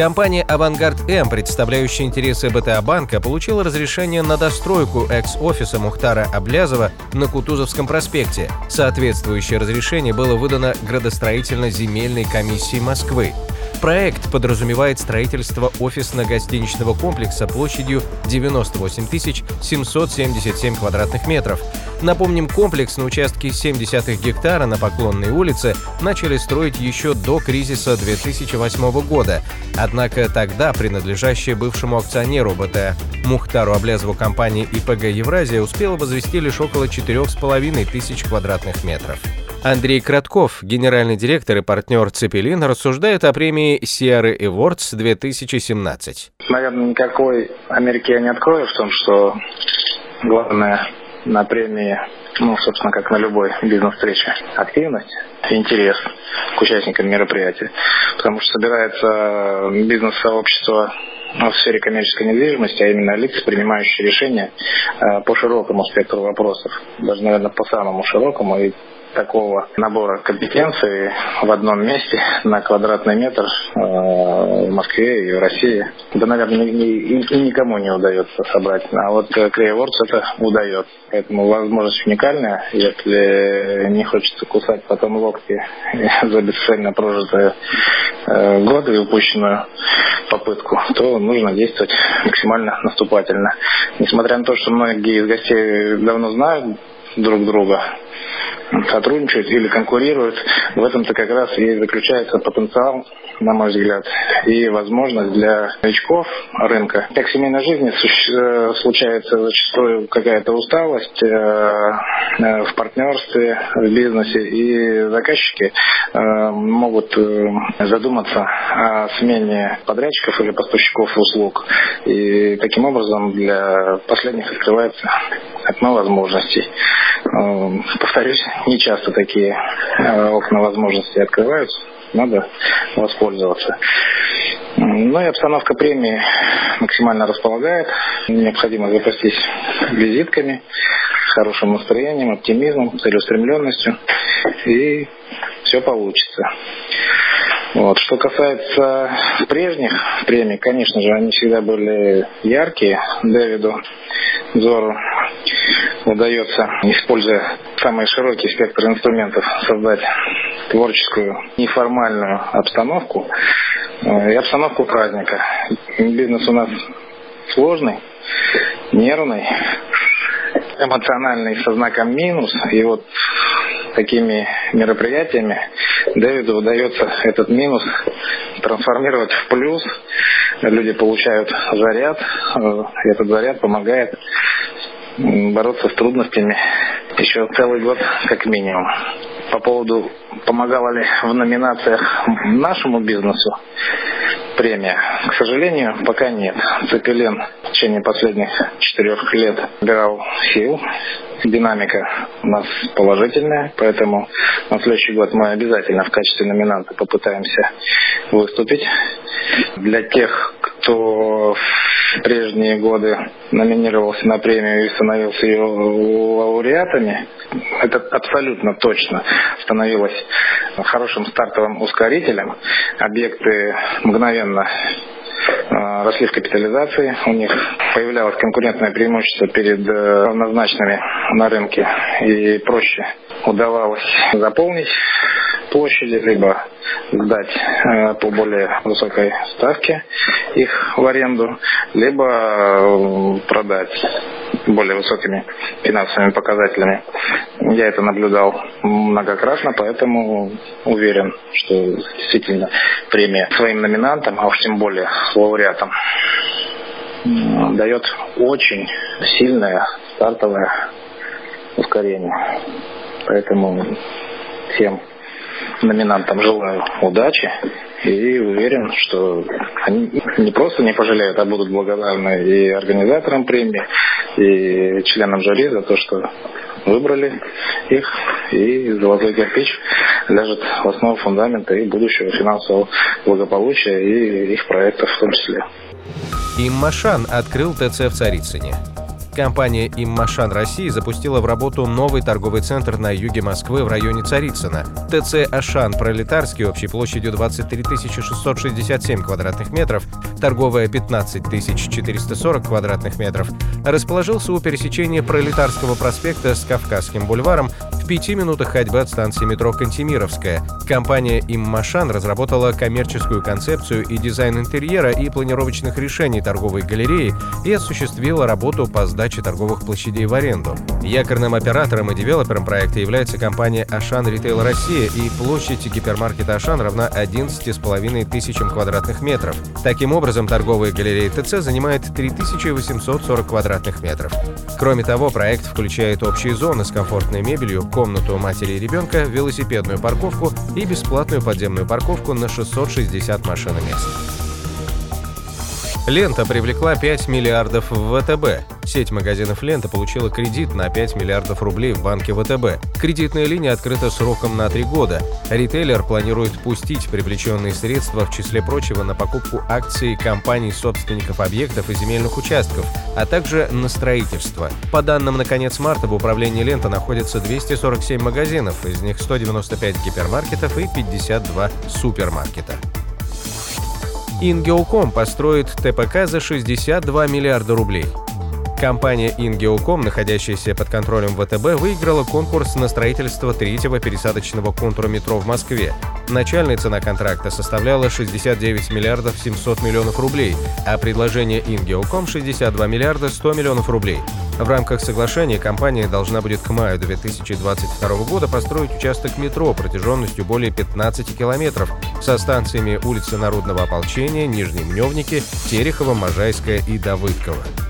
Компания «Авангард М», представляющая интересы БТА банка, получила разрешение на достройку экс-офиса Мухтара Аблязова на Кутузовском проспекте. Соответствующее разрешение было выдано градостроительно-земельной комиссией Москвы. Проект подразумевает строительство офисно-гостиничного комплекса площадью 98 777 квадратных метров. Напомним, комплекс на участке 0,7 гектара на Поклонной улице начали строить еще до кризиса 2008 года. Однако тогда принадлежащая бывшему акционеру БТ Мухтару Облязову компании ИПГ «Евразия» успела возвести лишь около 4,5 тысяч квадратных метров. Андрей Кратков, генеральный директор и партнер «Цепелин», рассуждает о премии Sierra Awards 2017. Наверное, никакой Америки я не открою в том, что главное на премии, ну, собственно, как на любой бизнес-встрече, активность и интерес к участникам мероприятия. Потому что собирается бизнес-сообщество в сфере коммерческой недвижимости, а именно лица, принимающие решения э, по широкому спектру вопросов. Даже, наверное, по самому широкому и такого набора компетенций в одном месте на квадратный метр э, в Москве и в России. Да, наверное, и, никому не удается собрать. А вот Креевордс это удается. Поэтому возможность уникальная. Если не хочется кусать потом локти за бесцельно прожитые э, годы и упущенную попытку, то нужно действовать максимально наступательно. Несмотря на то, что многие из гостей давно знают друг друга, сотрудничают или конкурируют. В этом-то как раз и заключается потенциал, на мой взгляд, и возможность для новичков рынка. Как в семейной жизни э, случается зачастую какая-то усталость э, э, в партнерстве, в бизнесе, и заказчики могут задуматься о смене подрядчиков или поставщиков услуг. И таким образом для последних открывается окно возможностей. Повторюсь, не часто такие э, окна возможностей открываются. Надо воспользоваться. Ну и обстановка премии максимально располагает. Необходимо запастись визитками, хорошим настроением, оптимизмом, целеустремленностью. И все получится. Вот. Что касается прежних премий, конечно же, они всегда были яркие. Дэвиду Зору удается, используя самый широкий спектр инструментов, создать творческую, неформальную обстановку э, и обстановку праздника. Бизнес у нас сложный, нервный, эмоциональный со знаком минус. И вот такими мероприятиями Дэвиду удается этот минус трансформировать в плюс. Люди получают заряд, э, и этот заряд помогает бороться с трудностями еще целый год как минимум. По поводу, помогала ли в номинациях нашему бизнесу премия, к сожалению, пока нет. Цепелин в течение последних четырех лет набирал сил, динамика у нас положительная, поэтому на следующий год мы обязательно в качестве номинанта попытаемся выступить. Для тех, кто в прежние годы номинировался на премию и становился ее лауреатами, это абсолютно точно становилось хорошим стартовым ускорителем. Объекты мгновенно а, росли в капитализации, у них появлялось конкурентное преимущество перед э, равнозначными на рынке. И проще удавалось заполнить площади, либо сдать э, по более высокой ставке их в аренду, либо э, продать более высокими финансовыми показателями. Я это наблюдал многократно, поэтому уверен, что действительно премия своим номинантам, а уж тем более лауреатам, дает очень сильное стартовое ускорение. Поэтому всем номинантам желаю удачи и уверен, что они не просто не пожалеют, а будут благодарны и организаторам премии, и членам жюри за то, что выбрали их, и золотой кирпич ляжет в основу фундамента и будущего финансового благополучия и их проектов в том числе. Иммашан открыл ТЦ в Царицыне. Компания «Иммашан России» запустила в работу новый торговый центр на юге Москвы в районе Царицына. ТЦ «Ашан» Пролетарский общей площадью 23 667 квадратных метров, торговая 15 440 квадратных метров, расположился у пересечения Пролетарского проспекта с Кавказским бульваром в пяти минутах ходьбы от станции метро Кантемировская. Компания «Иммашан» разработала коммерческую концепцию и дизайн интерьера и планировочных решений торговой галереи и осуществила работу по сдаче торговых площадей в аренду. Якорным оператором и девелопером проекта является компания «Ашан Ритейл Россия» и площадь гипермаркета «Ашан» равна 11,5 тысячам квадратных метров. Таким образом, торговая галерея ТЦ занимает 3840 квадратных метров. Кроме того, проект включает общие зоны с комфортной мебелью, комнату матери и ребенка, велосипедную парковку и бесплатную подземную парковку на 660 машин мест. Лента привлекла 5 миллиардов в ВТБ. Сеть магазинов «Лента» получила кредит на 5 миллиардов рублей в банке ВТБ. Кредитная линия открыта сроком на 3 года. Ритейлер планирует пустить привлеченные средства, в числе прочего, на покупку акций компаний собственников объектов и земельных участков, а также на строительство. По данным на конец марта в управлении «Лента» находится 247 магазинов, из них 195 гипермаркетов и 52 супермаркета. Ингеоком построит ТПК за 62 миллиарда рублей. Компания Ингеоком, находящаяся под контролем ВТБ, выиграла конкурс на строительство третьего пересадочного контура метро в Москве. Начальная цена контракта составляла 69 миллиардов 700 миллионов рублей, а предложение Ингеоком 62 миллиарда 100 миллионов рублей. В рамках соглашения компания должна будет к маю 2022 года построить участок метро протяженностью более 15 километров со станциями улицы Народного ополчения, Нижние Мневники, Терехова, Можайская и Давыдкова.